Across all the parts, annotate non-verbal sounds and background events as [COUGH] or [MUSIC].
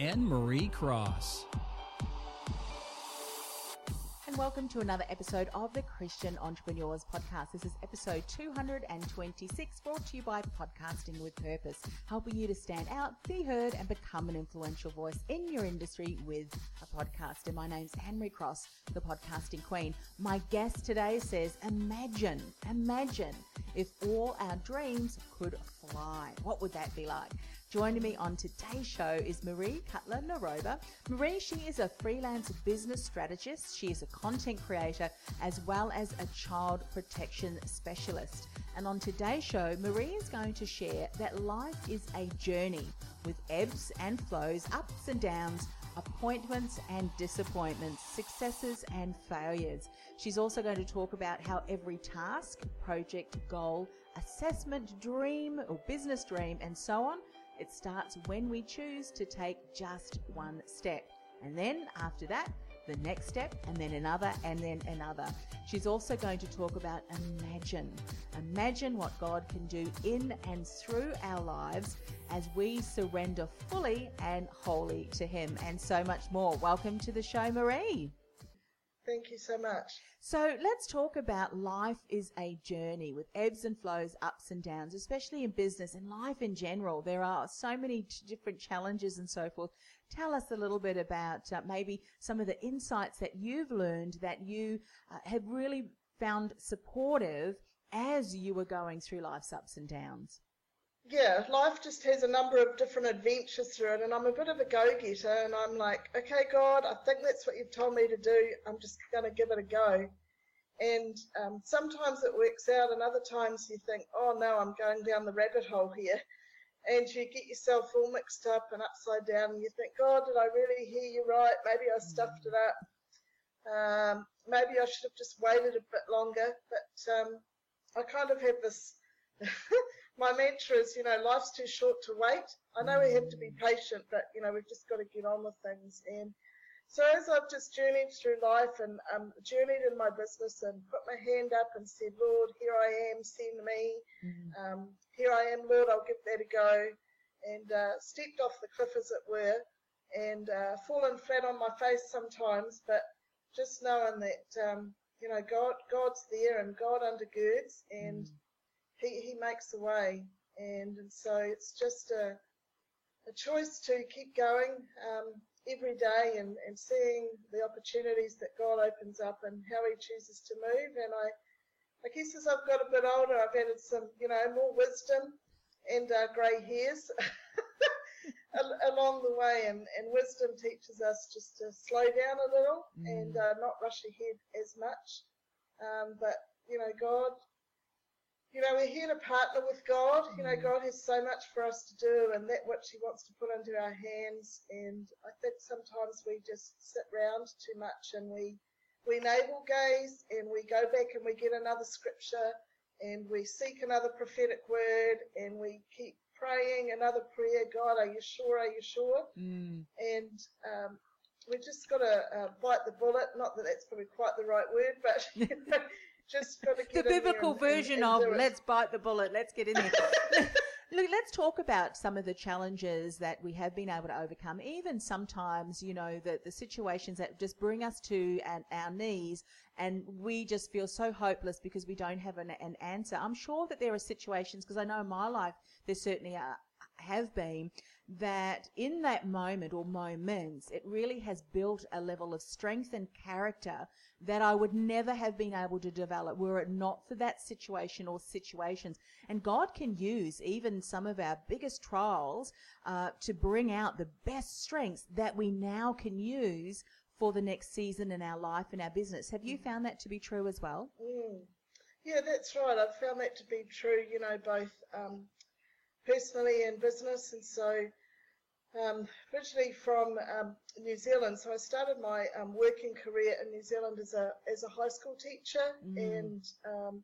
Anne Marie Cross. And welcome to another episode of the Christian Entrepreneurs Podcast. This is episode 226, brought to you by Podcasting with Purpose, helping you to stand out, be heard, and become an influential voice in your industry with a podcast. And my name's Anne Marie Cross, the podcasting queen. My guest today says, Imagine, imagine if all our dreams could fly. What would that be like? Joining me on today's show is Maree Cutler Naroba. Maree, she is a freelance business strategist. She is a content creator as well as a child protection specialist. And on today's show, Maree is going to share that life is a journey with ebbs and flows, ups and downs, appointments and disappointments, successes and failures. She's also going to talk about how every task, project, goal, assessment, dream, or business dream, and so on it starts when we choose to take just one step. And then after that, the next step, and then another, and then another. She's also going to talk about imagine. Imagine what God can do in and through our lives as we surrender fully and wholly to Him, and so much more. Welcome to the show, Maree. Thank you so much. So let's talk about life is a journey with ebbs and flows, ups and downs, especially in business and life in general. There are so many different challenges and so forth. Tell us a little bit about uh, maybe some of the insights that you've learned that you uh, have really found supportive as you were going through life's ups and downs yeah, life just has a number of different adventures through it, and I'm a bit of a go getter, and I'm like, okay, God, I think that's what you've told me to do. I'm just going to give it a go. And um, sometimes it works out, and other times you think, oh no, I'm going down the rabbit hole here. And you get yourself all mixed up and upside down, and you think, God, did I really hear you right? Maybe I stuffed it up. Um, maybe I should have just waited a bit longer. But um, I kind of have this [LAUGHS] my mantra is, you know, life's too short to wait. I know we have to be patient, but you know, we've just got to get on with things. And so as I've just journeyed through life and um, journeyed in my business and put my hand up and said, Lord, here I am, send me. Mm-hmm. Um, here I am, Lord, I'll give that a go. And uh, stepped off the cliff, as it were, and uh, fallen flat on my face sometimes, but just knowing that, um, you know, God, God's there and God undergirds and mm-hmm he, he makes a way. And, and so it's just a, a choice to keep going um, every day and, and seeing the opportunities that God opens up and how he chooses to move. And I, I guess as I've got a bit older, I've added some, you know, more wisdom and uh, grey hairs [LAUGHS] along the way. And, and wisdom teaches us just to slow down a little mm. and uh, not rush ahead as much. Um, but, you know, God you know, we're here to partner with God. You know, mm. God has so much for us to do and that which He wants to put into our hands. And I think sometimes we just sit round too much and we, we navel gaze and we go back and we get another scripture and we seek another prophetic word and we keep praying another prayer. God, are you sure? Are you sure? Mm. And, um, we just got to uh, bite the bullet. Not that that's probably quite the right word, but [LAUGHS] you know, just got to the biblical and, version and, and of let's bite the bullet, let's get in there. [LAUGHS] Look, let's talk about some of the challenges that we have been able to overcome. Even sometimes, you know, the, the situations that just bring us to an, our knees and we just feel so hopeless because we don't have an, an answer. I'm sure that there are situations, because I know in my life there certainly are, have been, that in that moment or moments, it really has built a level of strength and character that I would never have been able to develop were it not for that situation or situations. And God can use even some of our biggest trials uh, to bring out the best strengths that we now can use for the next season in our life and our business. Have you found that to be true as well? Mm. Yeah, that's right. I've found that to be true, you know, both um, personally and business. And so, um, originally from um, New Zealand, so I started my um, working career in New Zealand as a as a high school teacher, mm. and um,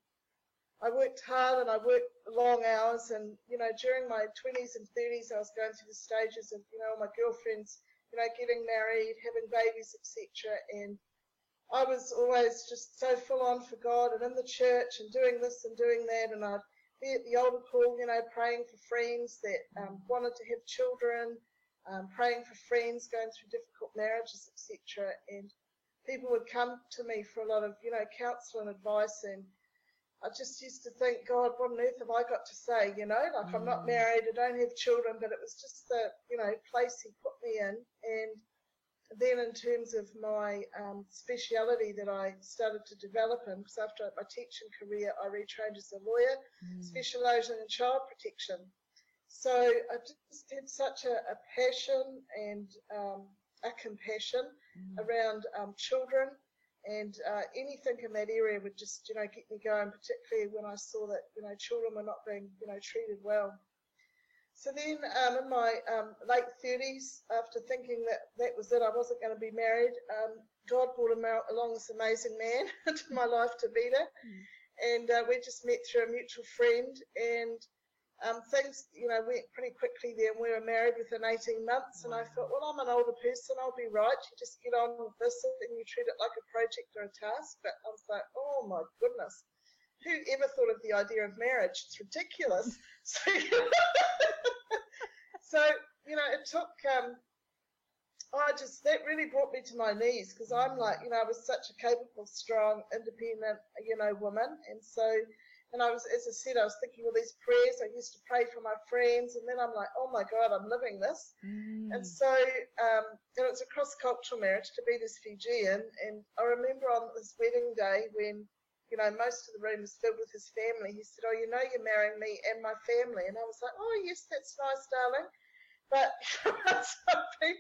I worked hard and I worked long hours. And you know, during my 20s and 30s, I was going through the stages of you know my girlfriends you know, getting married, having babies, etc. And I was always just so full on for God and in the church and doing this and doing that. And I'd be at the altar call, you know, praying for friends that um, wanted to have children, um, praying for friends going through difficult marriages, etc. And people would come to me for a lot of, you know, counsel and advice and I just used to think, God, what on earth have I got to say? You know, like mm. I'm not mm. married, I don't have children, but it was just the, you know, place He put me in. And then in terms of my um, speciality that I started to develop in, because after my teaching career, I retrained as a lawyer, mm. specialising in child protection. So I just had such a, a passion and um, a compassion mm. around um, children and uh, anything in that area would just you know get me going particularly when I saw that you know children were not being you know treated well so then um, in my um, late 30s after thinking that that was it I wasn't going to be married um, God brought along this amazing man [LAUGHS] into my life to Davida mm. and uh, we just met through a mutual friend and um, things, you know, went pretty quickly there, and we were married within 18 months. And I thought, well, I'm an older person, I'll be right. You just get on with this, and you treat it like a project or a task. But I was like, oh my goodness, who ever thought of the idea of marriage? It's ridiculous. [LAUGHS] so, so, you know, it took. Um, I just that really brought me to my knees because I'm like, you know, I was such a capable, strong, independent, you know, woman, and so and I was, as I said, I was thinking all these prayers. I used to pray for my friends, and then I'm like, oh my God, I'm living this. Mm. And so, um, and it was a cross-cultural marriage to be this Fijian. And I remember on this wedding day when, you know, most of the room was filled with his family. He said, oh, you know, you're marrying me and my family. And I was like, oh yes, that's nice, darling. But [LAUGHS] once I've been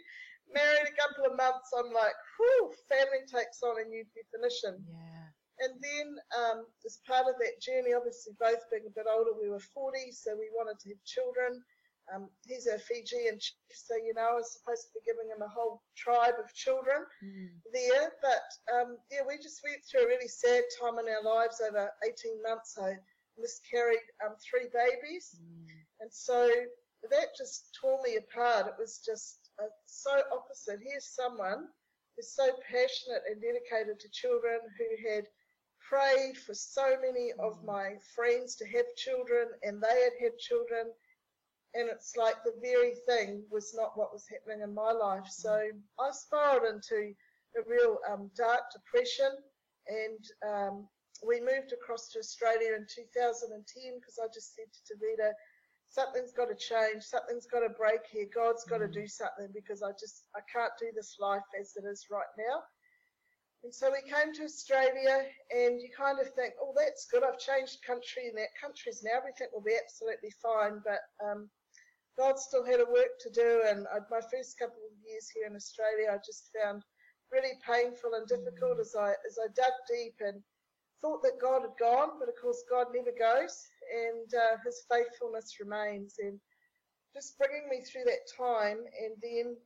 married a couple of months, I'm like, whew, family takes on a new definition. Yeah. And then, um, as part of that journey, obviously both being a bit older, we were 40, so we wanted to have children. Um, he's a Fijian chief, so you know, I was supposed to be giving him a whole tribe of children mm. there. But um, yeah, we just went through a really sad time in our lives over 18 months. I miscarried um, three babies, mm. and so that just tore me apart. It was just uh, so opposite. Here's someone who's so passionate and dedicated to children who had prayed for so many of mm. my friends to have children, and they had had children, and it's like the very thing was not what was happening in my life. Mm. So I spiraled into a real um, dark depression, and um, we moved across to Australia in 2010 because I just said to Davida, something's got to change, something's got to break here, God's got to mm. do something because I just I can't do this life as it is right now. And so we came to Australia, and you kind of think, oh, that's good. I've changed country, and that country's now everything will be absolutely fine. But um, God still had a work to do, and I, my first couple of years here in Australia, I just found really painful and difficult as I as I dug deep and thought that God had gone, but of course God never goes, and uh, His faithfulness remains. And just bringing me through that time, and then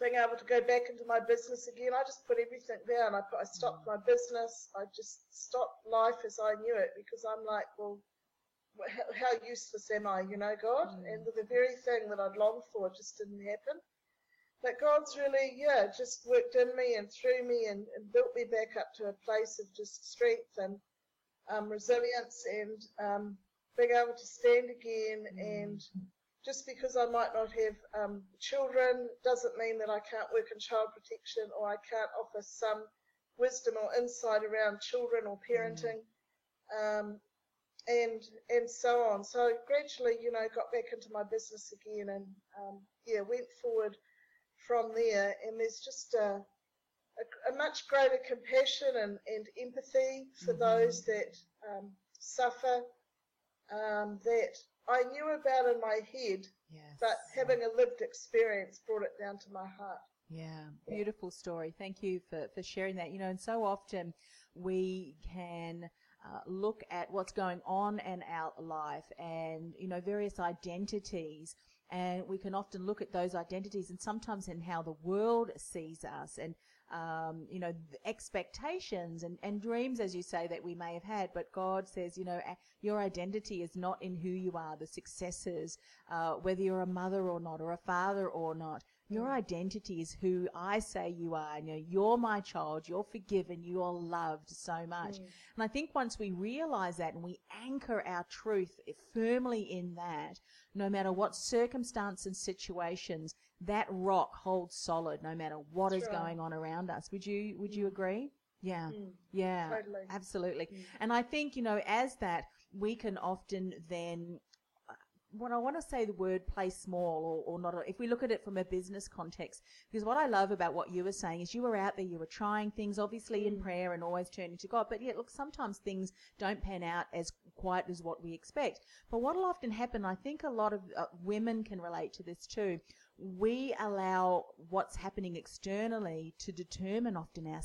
being able to go back into my business again, I just put everything down. I, put, I stopped my business. I just stopped life as I knew it because I'm like, well, how, how useless am I, you know, God? Mm. And the very thing that I'd longed for just didn't happen. But God's really, yeah, just worked in me and through me and, and built me back up to a place of just strength and um, resilience and um, being able to stand again mm. and just because I might not have um, children doesn't mean that I can't work in child protection or I can't offer some wisdom or insight around children or parenting. Mm. Um, and and so on. So gradually, you know, got back into my business again, and um, yeah, went forward from there. And there's just a, a, a much greater compassion and, and empathy for Mhm. those that um, suffer um, that I knew about in my head, Yes. but having a lived experience brought it down to my heart. Yeah, beautiful story. Thank you for, for sharing that. You know, and so often we can uh, look at what's going on in our life and, you know, various identities. And we can often look at those identities and sometimes in how the world sees us and, um, you know, expectations and, and dreams, as you say, that we may have had. But God says, you know, your identity is not in who you are, the successes, uh, whether you're a mother or not, or a father or not. Your identity is who I say you are. You know, you're my child. You're forgiven. You're loved so much. And I think once we realize that and we anchor our truth firmly in that, no matter what circumstance and situations, that rock holds solid no matter what is right. going on around us. Would you, would you agree? Yeah. Mm. Yeah. Totally. Absolutely. Mm. And I think, you know, as that, we can often then, what I want to say the word play small or, or not, if we look at it from a business context, because what I love about what you were saying is you were out there, you were trying things, obviously in prayer and always turning to God, but yet, look, sometimes things don't pan out as quite as what we expect. But what will often happen, I think a lot of uh, women can relate to this too. We allow what's happening externally to determine often our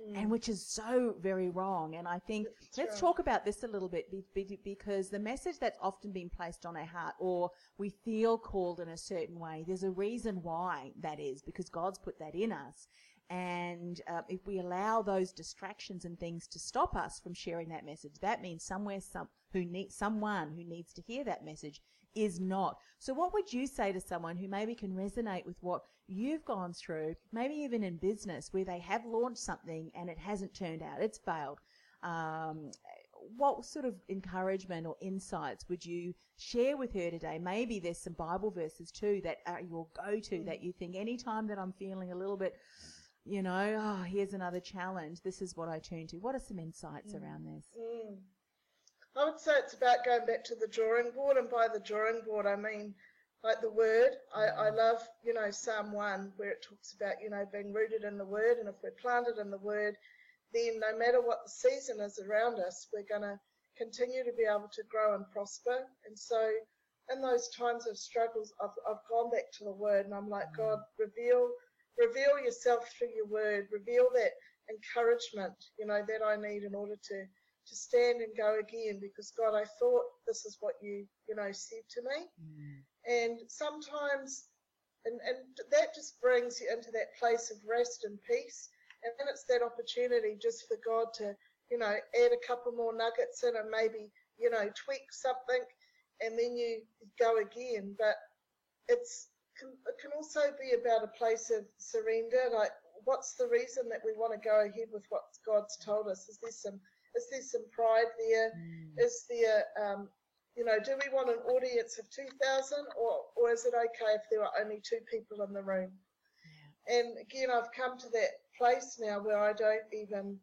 self-worth and which is so very wrong. And I think That's let's right. talk about this a little bit be, be, because the message that's often been placed on our heart, or we feel called in a certain way, there's a reason why that is because God's put that in us. And uh, if we allow those distractions and things to stop us from sharing that message, that means somewhere some who need someone who needs to hear that message is not. So what would you say to someone who maybe can resonate with what you've gone through, maybe even in business where they have launched something and it hasn't turned out, it's failed? Um, what sort of encouragement or insights would you share with her today? Maybe there's some Bible verses too that are your go-to that you think anytime that I'm feeling a little bit, you know, oh, here's another challenge. This is what I turn to. What are some insights around this? Mm. I would say it's about going back to the drawing board, and by the drawing board, I mean like the word. I, I mm-hmm. love, you know, Psalm 1, where it talks about, you know, being rooted in the word, and if we're planted in the word, then no matter what the season is around us, we're going to continue to be able to grow and prosper. And so, in those times of struggles, I've, I've gone back to the word, and I'm like, mm-hmm. God, reveal, reveal yourself through your word, reveal that encouragement, you know, that I need in order to to stand and go again because God, I thought this is what you, you know, said to me. Mm. And sometimes, and, and that just brings you into that place of rest and peace. And then it's that opportunity just for God to, you know, add a couple more nuggets in and maybe, you know, tweak something and then you go again. But it's, it can also be about a place of surrender. Like, what's the reason that we want to go ahead with what God's told us? Is there some is there some pride there? Is there, um, you know, do we want an audience of 2,000 or, or is it okay if there are only two people in the room? And again, I've come to that place now where I don't even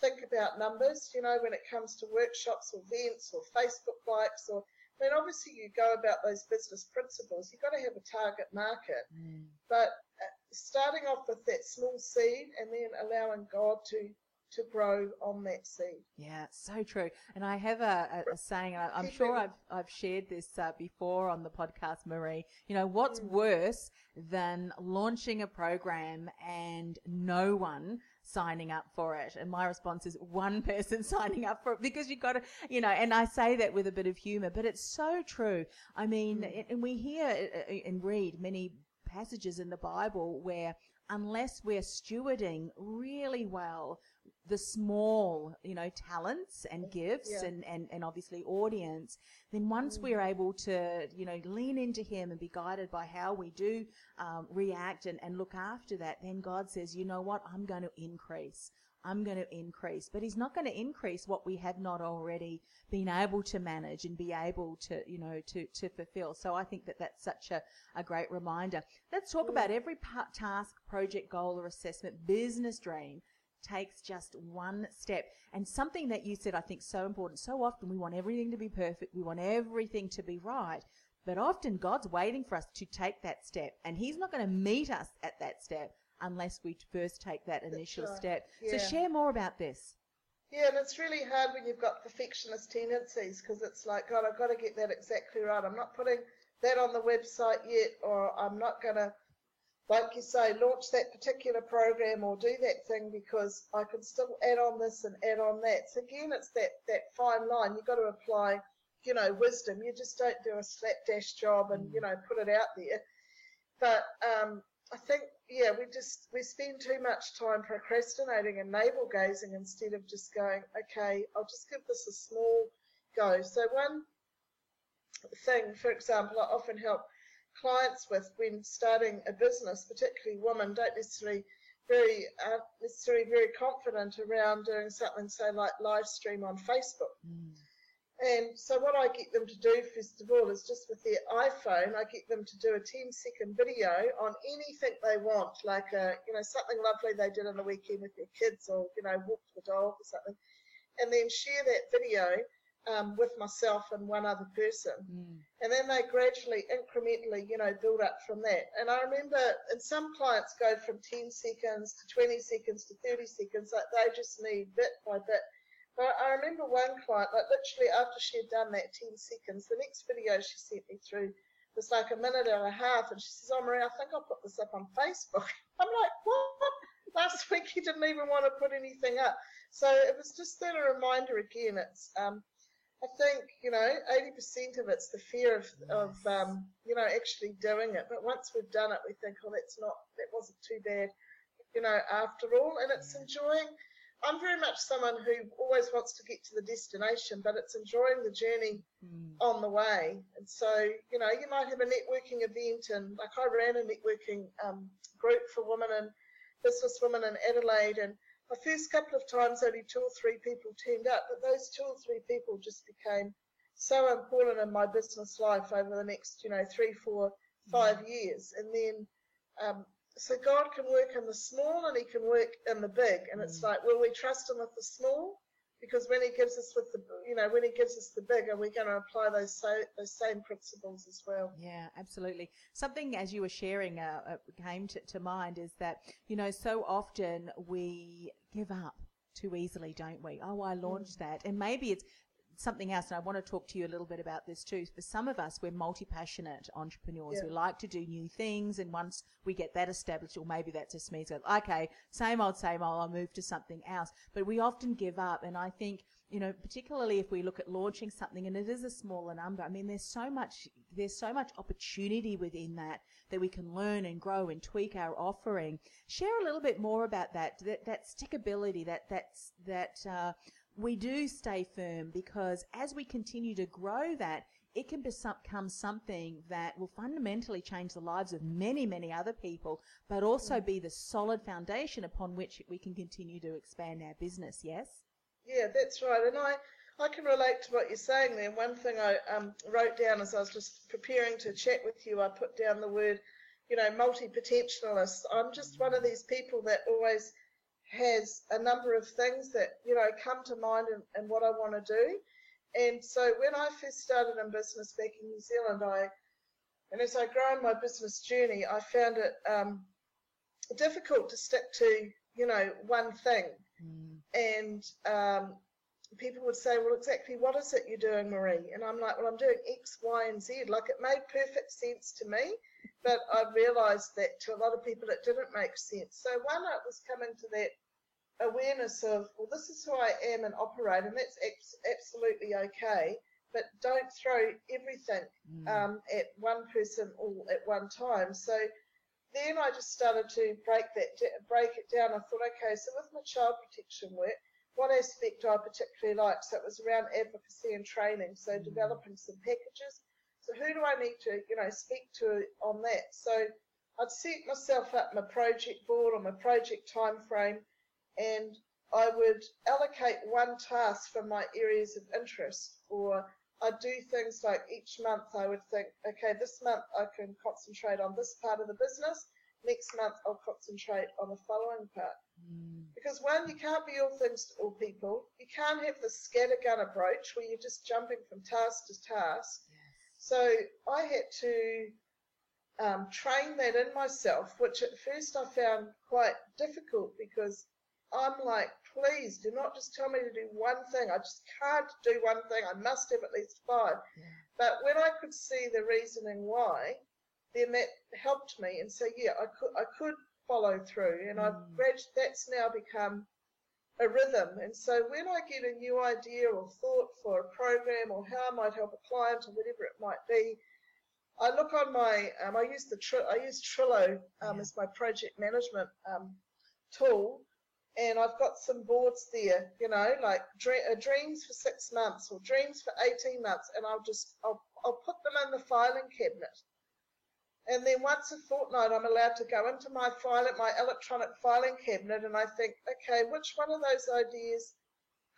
think about numbers, you know, when it comes to workshops or events or Facebook likes or, I mean, obviously you go about those business principles, you've got to have a target market, but uh, starting off with that small seed and then allowing God to to grow on that seed. Yeah, so true. And I have a, a, a saying, and I, I'm sure I've, I've shared this uh, before on the podcast, Maree. You know, what's Mm. worse than launching a program and no one signing up for it? And my response is one [LAUGHS] person signing up for it because you've got to, you know, and I say that with a bit of humor, but it's so true. I mean, Mm. and- we hear and read many passages in the Bible where unless we're stewarding really well the small, you know, talents and gifts Yeah. and, and, and obviously audience, then once we're able to, you know, lean into Him and be guided by how we do um, react and, and look after that, then God says, you know what, I'm going to increase. I'm going to increase. But He's not going to increase what we have not already been able to manage and be able to, you know, to, to fulfill. So I think that that's such a, a great reminder. Let's talk about every pa- task, project, goal, or assessment, business dream takes just one step. And something that you said, I think, so important. So often we want everything to be perfect, we want everything to be right. But often God's waiting for us to take that step, and He's not going to meet us at that step unless we first take that initial right. step. Yeah. So share more about this. Yeah, and it's really hard when you've got perfectionist tendencies because it's like, God, I've got to get that exactly right. I'm not putting that on the website yet, or I'm not going to, like you say, launch that particular program or do that thing because I can still add on this and add on that. So again, it's that that fine line. You've got to apply, you know, wisdom. You just don't do a slapdash job and you know put it out there. But um, I think yeah, we just we spend too much time procrastinating and navel gazing instead of just going, okay, I'll just give this a small go. So one thing, for example, I often help clients with when starting a business, particularly women, don't necessarily very aren't necessarily very confident around doing something say like live stream on Facebook. Mm. And so what I get them to do first of all is just with their iPhone, I get them to do a 10 second video on anything they want, like a, you know something lovely they did on the weekend with their kids, or you know walk the dog or something, and then share that video um, with myself and one other person. Mm. And then they gradually, incrementally, you know, build up from that. And I remember, and some clients go from 10 seconds to 20 seconds to 30 seconds, like they just need bit by bit. But I remember one client, like literally after she had done that 10 seconds, the next video she sent me through was like a minute and a half. And she says, Oh, Maree, I think I'll put this up on Facebook. [LAUGHS] I'm like, What? [LAUGHS] Last week you didn't even want to put anything up. So it was just then a reminder again. It's, um, I think you know, eighty percent of it's the fear of, of um, you know actually doing it. But once we've done it, we think, oh, that's not that wasn't too bad, you know, after all. And it's enjoying. I'm very much someone who always wants to get to the destination, but it's enjoying the journey Mm. on the way. And so, you know, you might have a networking event, and like I ran a networking um, group for women and business women in Adelaide, and the first couple of times only two or three people turned up, but those two or three people just became so important in my business life over the next, you know, three, four, five years. And then, um, so God can work in the small and He can work in the big. And it's like, will we trust Him with the small? Because when He gives us with the, you know, when He gives us the big, are we going to apply those so, those same principles as well? Yeah, absolutely. Something as you were sharing uh, uh, came to, to mind is that, you know, so often we give up too easily, don't we? Oh, I launched that. And maybe it's something else. And I want to talk to you a little bit about this too. For some of us, we're multi passionate entrepreneurs. Yeah. We like to do new things. And once we get that established, or maybe that's just me, so okay, same old, same old, I'll move to something else. But we often give up. And I think, you know, particularly if we look at launching something and it is a smaller number, I mean, there's so much, there's so much opportunity within that that we can learn and grow and tweak our offering. Share a little bit more about that, that, that stickability, that, that's, that, uh, we do stay firm because as we continue to grow that, it can become something that will fundamentally change the lives of many, many other people, but also be the solid foundation upon which we can continue to expand our business. Yes? Yeah, that's right. And I, I can relate to what you're saying there. One thing I um, wrote down as I was just preparing to chat with you, I put down the word, you know, multi-potentialist. I'm just one of these people that always has a number of things that, you know, come to mind and, and what I want to do. And so when I first started in business back in New Zealand, I, and as I grow in my business journey, I found it um, difficult to stick to, you know, one thing. And um, people would say, well, exactly what is it you're doing, Maree? And I'm like, well, I'm doing X, Y, and Z. Like it made perfect sense to me, but I realized that to a lot of people it didn't make sense. So one, it was coming to that awareness of, well, this is who I am and operate, and that's absolutely okay. But don't throw everything um, at one person all at one time. So then I just started to break that break it down. I thought, okay, so with my child protection work, what aspect do I particularly like? So it was around advocacy and training. So developing some packages. So who do I need to, you know, speak to on that? So I'd set myself up my project board or my project time frame, and I would allocate one task for my areas of interest, or I'd do things like each month I would think, okay, this month I can concentrate on this part of the business. Next month I'll concentrate on the following part. Mm. Because one, you can't be all things to all people. You can't have the scattergun approach where you're just jumping from task to task. So I had to um, train that in myself, which at first I found quite difficult because I'm like, please do not just tell me to do one thing. I just can't do one thing. I must have at least five. Yeah. But when I could see the reasoning why, then that helped me and say, yeah, I could, I could follow through, and I've Mm. that's now become a rhythm. And so when I get a new idea or thought for a program or how I might help a client or whatever it might be, I look on my, um, I use the Tri- I use Trello um, Yeah. as my project management um, tool, and I've got some boards there, you know, like dre- uh, dreams for six months or dreams for eighteen months, and I'll just I'll I'll put them in the filing cabinet. And then once a fortnight, I'm allowed to go into my file, at my electronic filing cabinet, and I think, okay, which one of those ideas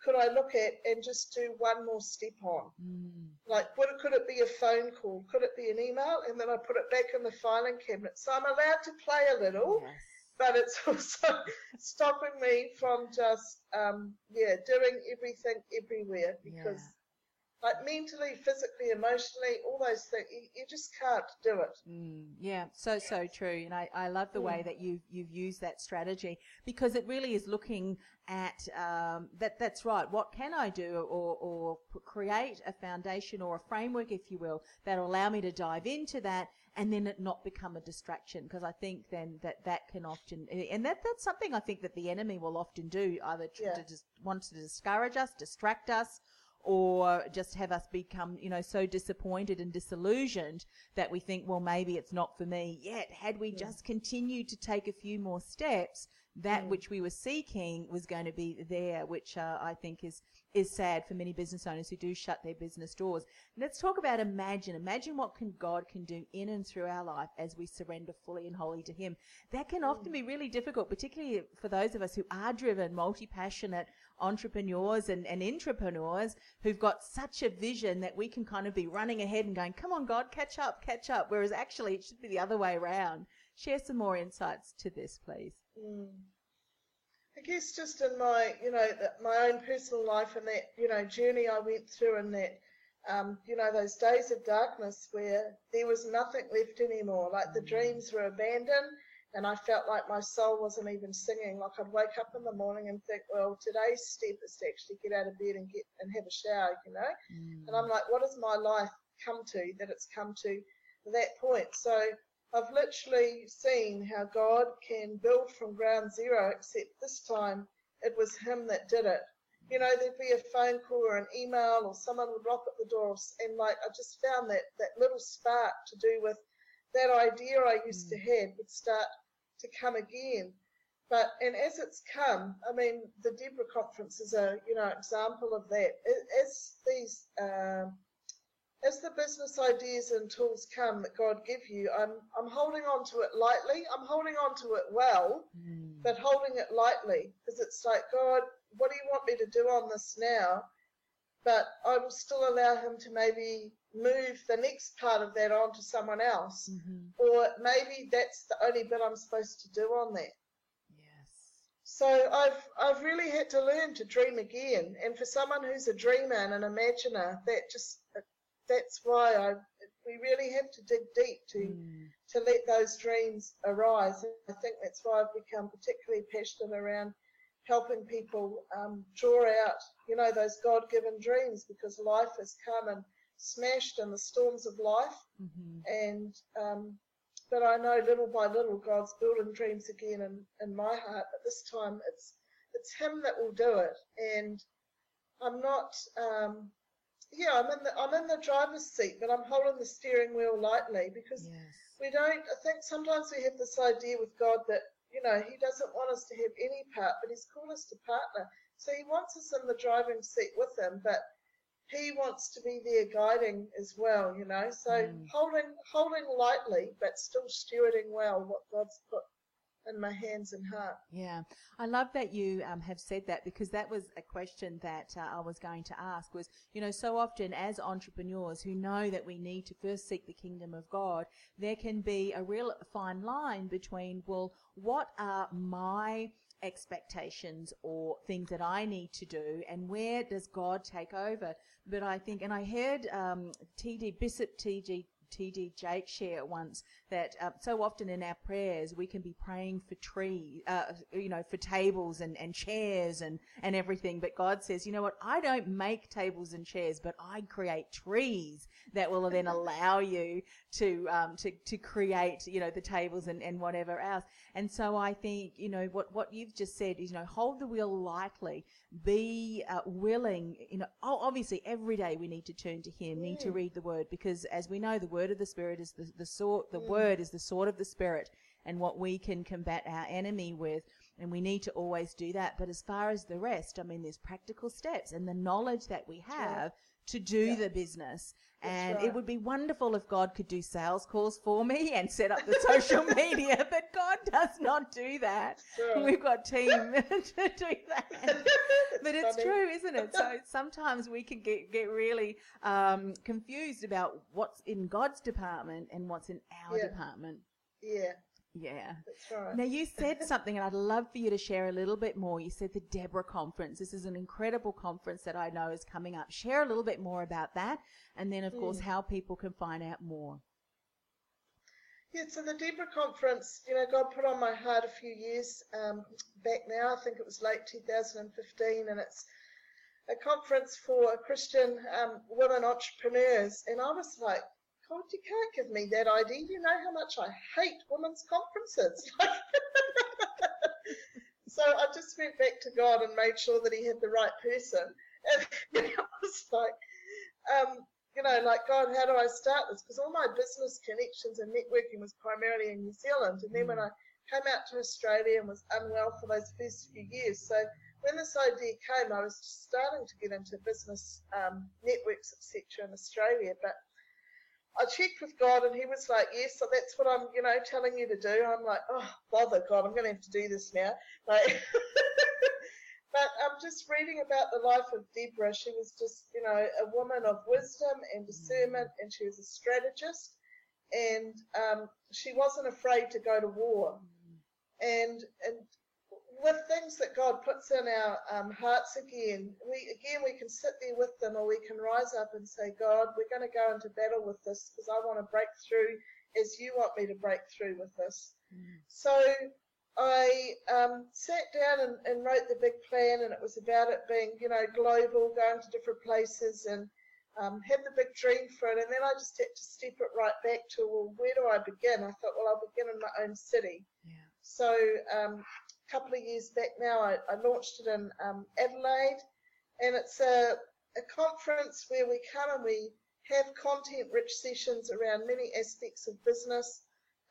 could I look at and just do one more step on? Mm. Like, would could it be a phone call? Could it be an email? And then I put it back in the filing cabinet. So I'm allowed to play a little, Yes. but it's [LAUGHS] also stopping me from just, um, yeah, doing everything everywhere because, like, mentally, physically, emotionally, all those things, you, you just can't do it. Mm, yeah, so so true, and I, I love the way Mm. that you've you've used that strategy because it really is looking at um, that. That's right. What can I do, or or create a foundation or a framework, if you will, that'll allow me to dive into that, and then it not become a distraction. Because I think then that that can often, and that that's something I think that the enemy will often do, either Yeah. to just want to discourage us, distract us, or just have us become, you know, so disappointed and disillusioned that we think, well, maybe it's not for me yet. Had we just continued to take a few more steps, that which we were seeking was going to be there, which uh, I think is is sad for many business owners who do shut their business doors. Let's talk about imagine. Imagine what can God can do in and through our life as we surrender fully and wholly to Him. That can often be really difficult, particularly for those of us who are driven, multi-passionate entrepreneurs and, and intrapreneurs who've got such a vision that we can kind of be running ahead and going, come on, God, catch up, catch up. Whereas actually it should be the other way around. Share some more insights to this, please. Mm. I guess just in my, you know, that my own personal life and that, you know, journey I went through and that, um, you know, those days of darkness where there was nothing left anymore, like the dreams were abandoned and I felt like my soul wasn't even singing. Like I'd wake up in the morning and think, well, today's step is to actually get out of bed and get and have a shower, you know? Mm. And I'm like, what has my life come to that it's come to that point? So I've literally seen how God can build from ground zero, except this time it was Him that did it. You know, there'd be a phone call or an email, or someone would knock at the door, and like I just found that that little spark to do with that idea I used to mm. have would start to come again. But and as it's come, I mean, the Deborah conference is a you know example of that. As these um, as the business ideas and tools come that God give you, I'm I'm holding on to it lightly. I'm holding on to it well, but holding it lightly because it's like God, what do you want me to do on this now? But I will still allow Him to maybe move the next part of that on to someone else, or maybe that's the only bit I'm supposed to do on that. Yes. So I've I've really had to learn to dream again, and for someone who's a dreamer and an imaginer, that just that's why I we really have to dig deep to to let those dreams arise. And I think that's why I've become particularly passionate around helping people um, draw out, you know, those God-given dreams because life has come and smashed in the storms of life, and um, but I know little by little God's building dreams again in, in my heart. But this time it's it's Him that will do it, and I'm not. Um, yeah, I'm in the I'm in the driver's seat, but I'm holding the steering wheel lightly because Yes. we don't. I think sometimes we have this idea with God that you know He doesn't want us to have any part, but He's called us to partner. So He wants us in the driving seat with Him, but He wants to be there guiding as well. You know, so Mm. holding holding lightly, but still stewarding well what God's put in my hands and heart. Yeah, I love that you um, have said that because that was a question that uh, I was going to ask. Was you know so often as entrepreneurs who know that we need to first seek the kingdom of God, there can be a real fine line between well, what are my expectations or things that I need to do, and where does God take over? But I think, and I heard um, T.D. Bishop T.G. T.D. Jake share once that uh, so often in our prayers we can be praying for trees, uh, you know, for tables and, and chairs and, and everything. But God says, you know what? I don't make tables and chairs, but I create trees that will then allow you to, um, to, to create, you know, the tables and, and whatever else. And so I think, you know, what, what you've just said is, you know, hold the wheel lightly, be uh, willing, you know, obviously every day we need to turn to Him, need to read the Word, because as we know, the Word of the Spirit is the, the sword, the Word is the sword of the Spirit and what we can combat our enemy with. And we need to always do that. But as far as the rest, I mean, there's practical steps and the knowledge that we have to do yeah. the business. and right. it would be wonderful if God could do sales calls for me and set up the social [LAUGHS] media, but God does not do that. We've got team [LAUGHS] to do that. [LAUGHS] but it's funny. true, isn't it? So sometimes we can get, get really um, confused about what's in God's department and what's in our yeah. department. Yeah, yeah. That's right. Now, you said [LAUGHS] something, and I'd love for you to share a little bit more. You said the Deborah Conference. This is an incredible conference that I know is coming up. Share a little bit more about that, and then, of mm. course, how people can find out more. Yeah, so the Deborah Conference, you know, God put on my heart a few years um, back now. I think it was late 2015, and it's a conference for Christian um, women entrepreneurs. And I was like, God, you can't give me that idea. You know how much I hate women's conferences. [LAUGHS] so I just went back to God and made sure that He had the right person. [LAUGHS] And it was like, um, you know, like, God, how do I start this? Because all my business connections and networking was primarily in New Zealand. And then when I came out to Australia and was unwell for those first few years, so when this idea came, I was starting to get into business um, networks, etc., in Australia. But I checked with God and he was like, yes, so that's what I'm, you know, telling you to do. I'm like, oh, bother, God, I'm going to have to do this now. Like, [LAUGHS] but I'm just reading about the life of Deborah. She was just, you know, a woman of wisdom and discernment and she was a strategist and um, she wasn't afraid to go to war. And, and with things that God puts in our um, hearts again, we again we can sit there with them, or we can rise up and say, God, we're going to go into battle with this because I want to break through as you want me to break through with this. Mm. So I um, sat down and, and, wrote the big plan, and it was about it being, you know, global, going to different places, and um, had the big dream for it. And then I just had to step it right back to, well, where do I begin? I thought, well, I'll begin in my own city. Yeah. So um, couple of years back now. I, I launched it in um, Adelaide, and it's a, a conference where we come and we have content-rich sessions around many aspects of business,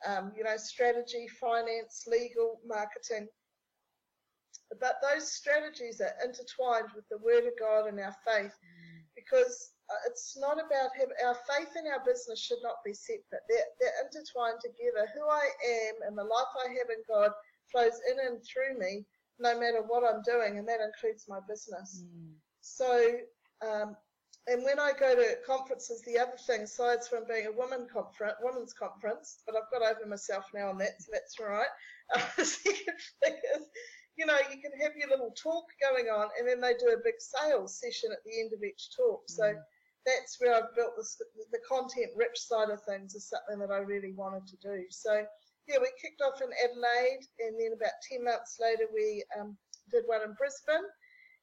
um, you know, strategy, finance, legal, marketing. But those strategies are intertwined with the Word of God and our faith, because uh, it's not about him. Our faith and our business should not be separate. They're, they're intertwined together. Who I am and the life I have in God flows in and through me no matter what I'm doing, and that includes my business. Mm. So, um, and when I go to conferences, the other thing, aside from being a woman conference, women's conference, but I've got over myself now on that, so that's all right. Uh, the second thing is, [LAUGHS] you know, you can have your little talk going on, and then they do a big sales session at the end of each talk. So mm. that's where I've built this, the content-rich side of things is something that I really wanted to do. So yeah, we kicked off in Adelaide, and then about 10 months later, we um, did one in Brisbane,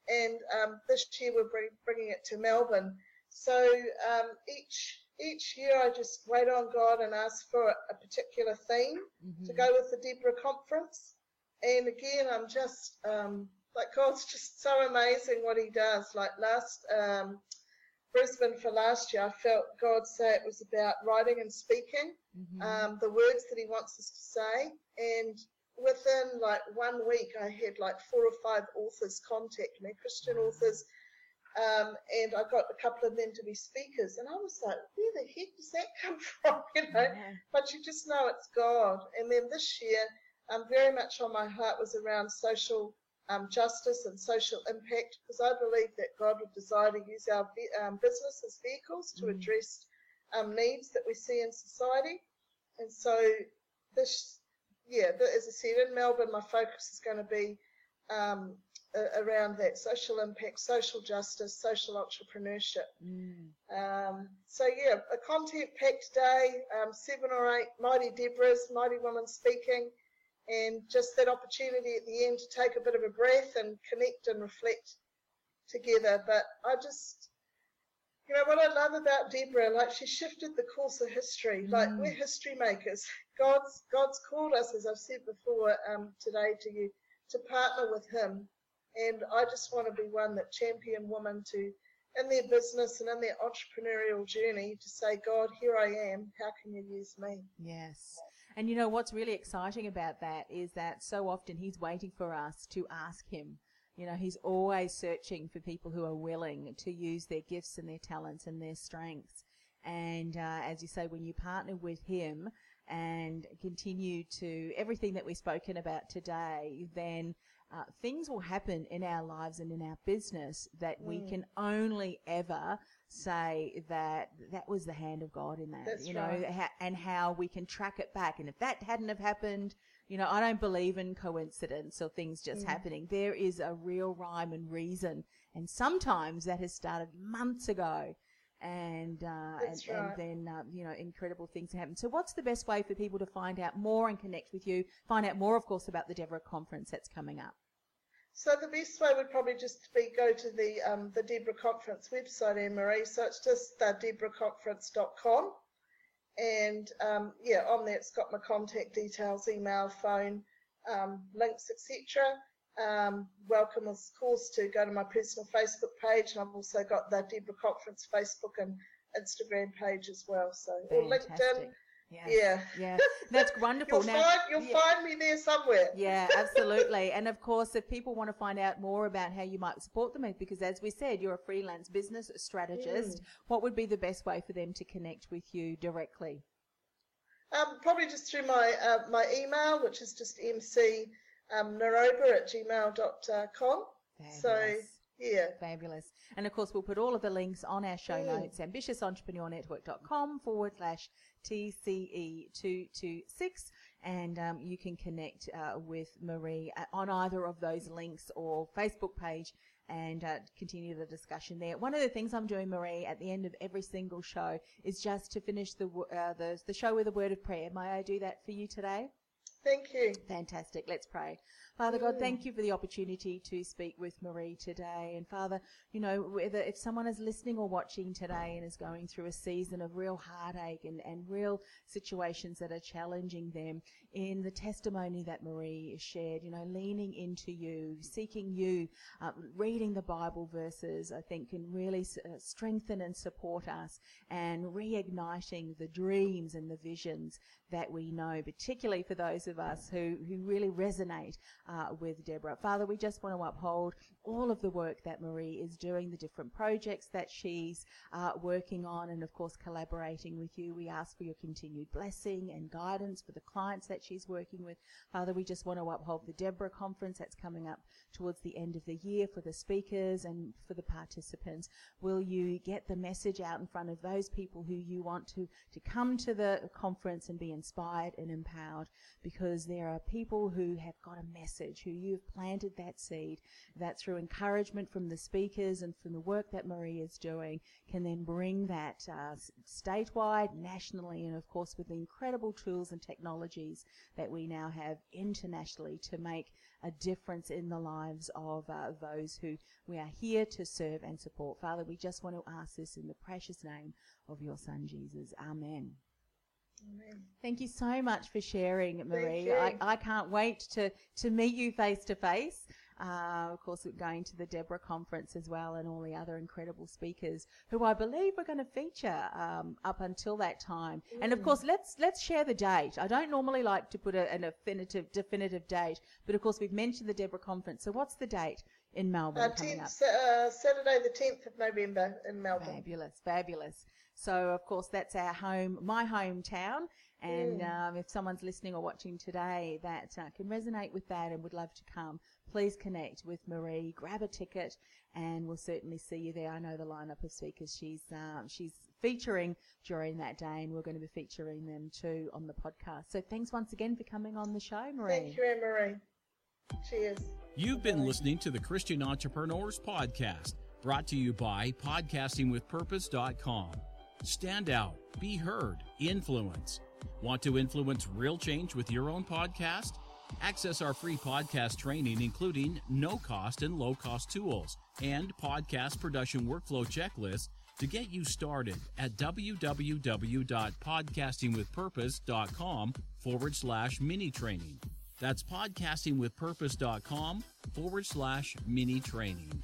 and um, this year we're bring, bringing it to Melbourne. So um, each each year, I just wait on God and ask for a, particular theme mm-hmm. to go with the Deborah conference. And again, I'm just um, like God's just so amazing what He does. Like last um, Brisbane for last year, I felt God say it was about writing and speaking, mm-hmm. um, the words that He wants us to say. And within like one week, I had like four or five authors contact me, Christian mm-hmm. authors, um, and I got a couple of them to be speakers. And I was like, where the heck does that come [LAUGHS] from? You know, mm-hmm. but you just know it's God. And then this year, um, very much on my heart was around social um, justice and social impact because I believe that God would desire to use our um, business as vehicles to mm. address um, needs that we see in society. And so, this, yeah, as I said, in Melbourne, my focus is going to be um, around that social impact, social justice, social entrepreneurship. Mm. Um, so yeah, a content-packed day, um, seven or eight mighty Deborahs, mighty women speaking, and just that opportunity at the end to take a bit of a breath and connect and reflect together. But I just, you know, what I love about Deborah, like she shifted the course of history. Mm. Like we're history makers. God's God's called us, as I've said before um, today to you, to partner with Him and I just want to be one that champion women to, in their business and in their entrepreneurial journey, to say, God, here I am. How can you use me? Yes. And you know what's really exciting about that is that so often He's waiting for us to ask Him. You know, He's always searching for people who are willing to use their gifts and their talents and their strengths. And uh, as you say, when you partner with Him and continue to everything that we've spoken about today, then uh, things will happen in our lives and in our business that mm. we can only ever say that that was the hand of God in that, That's you right. know, ha- and how we can track it back. And if that hadn't have happened, you know, I don't believe in coincidence or things just mm. happening. There is a real rhyme and reason. And sometimes that has started months ago and uh, and, right. and, then uh, you know incredible things happen. So, what's the best way for people to find out more and connect with you? Find out more, of course, about the Deborah conference that's coming up. So the best way would probably just be go to the um, the Deborah Conference website, Anne Marie. So it's just uh, deborahconference.com, and um, yeah, on there it's got my contact details, email, phone, um, links, etc um, welcome, of course, to go to my personal Facebook page. And I've also got the Deborah Conference Facebook and Instagram page as well. So, or LinkedIn. Yes. Yeah. Yeah. That's [LAUGHS] wonderful. you'll now, find, you'll yeah. find me there somewhere. Yeah, absolutely. and of course, if people want to find out more about how you might support them, because as we said, you're a freelance business strategist, mm. what would be the best way for them to connect with you directly? Um, probably just through my uh, my email, which is just mc um, naroba at gmail.com. Fabulous. So, yeah. Fabulous. And of course, we'll put all of the links on our show mm. notes, ambitiousentrepreneurnetwork.com forward slash TCE226. And um, you can connect uh, with Maree uh, on either of those links or Facebook page and uh, continue the discussion there. One of the things I'm doing, Maree, at the end of every single show is just to finish the, uh, the, the show with a word of prayer. May I do that for you today? Thank you. Fantastic. Let's pray. Father God, thank you for the opportunity to speak with Maree today. And Father, you know, whether if someone is listening or watching today and is going through a season of real heartache and, and real situations that are challenging them, in the testimony that Maree shared, you know, leaning into you, seeking you, uh, reading the Bible verses, I think can really uh, strengthen and support us and reigniting the dreams and the visions that we know, particularly for those of us who, who really resonate uh, with Deborah. Father, we just want to uphold all of the work that Maree is doing, the different projects that she's uh, working on, and of course collaborating with you. We ask for your continued blessing and guidance for the clients that she's working with. Father, we just want to uphold the Deborah conference that's coming up towards the end of the year for the speakers and for the participants. Will you get the message out in front of those people who you want to, to come to the conference and be inspired and empowered? Because there are people who have got a message message, who you've planted that seed, that through encouragement from the speakers and from the work that Maree is doing, can then bring that uh, statewide, nationally, and of course with the incredible tools and technologies that we now have internationally to make a difference in the lives of uh, those who we are here to serve and support. Father, we just want to ask this in the precious name of your Son, Jesus. Amen. Amen. Thank you so much for sharing, Maree. I, I can't wait to, to meet you face to face. Uh, of course, we're going to the Deborah conference as well, and all the other incredible speakers who I believe we're going to feature um, up until that time. Mm. And of mm. course, let's let's share the date. I don't normally like to put a, an definitive definitive date, but of course, we've mentioned the Deborah conference. So, what's the date in Melbourne uh, coming up? Uh, Saturday, the tenth of November in Melbourne. Fabulous, fabulous. So, of course, that's our home, my hometown. And mm. um, if someone's listening or watching today that uh, can resonate with that and would love to come, please connect with Maree, grab a ticket, and we'll certainly see you there. I know the lineup of speakers she's um, she's featuring during that day, and we're going to be featuring them too on the podcast. So thanks once again for coming on the show, Maree. Thank you, Anne Marie. Cheers. You've been listening to the Christian Entrepreneurs Podcast, brought to you by podcastingwithpurpose.com. Stand out, be heard, influence. Want to influence real change with your own podcast? Access our free podcast training, including no cost and low cost tools and podcast production workflow checklists to get you started at www.podcastingwithpurpose.com forward slash mini training. That's podcastingwithpurpose.com forward slash mini training.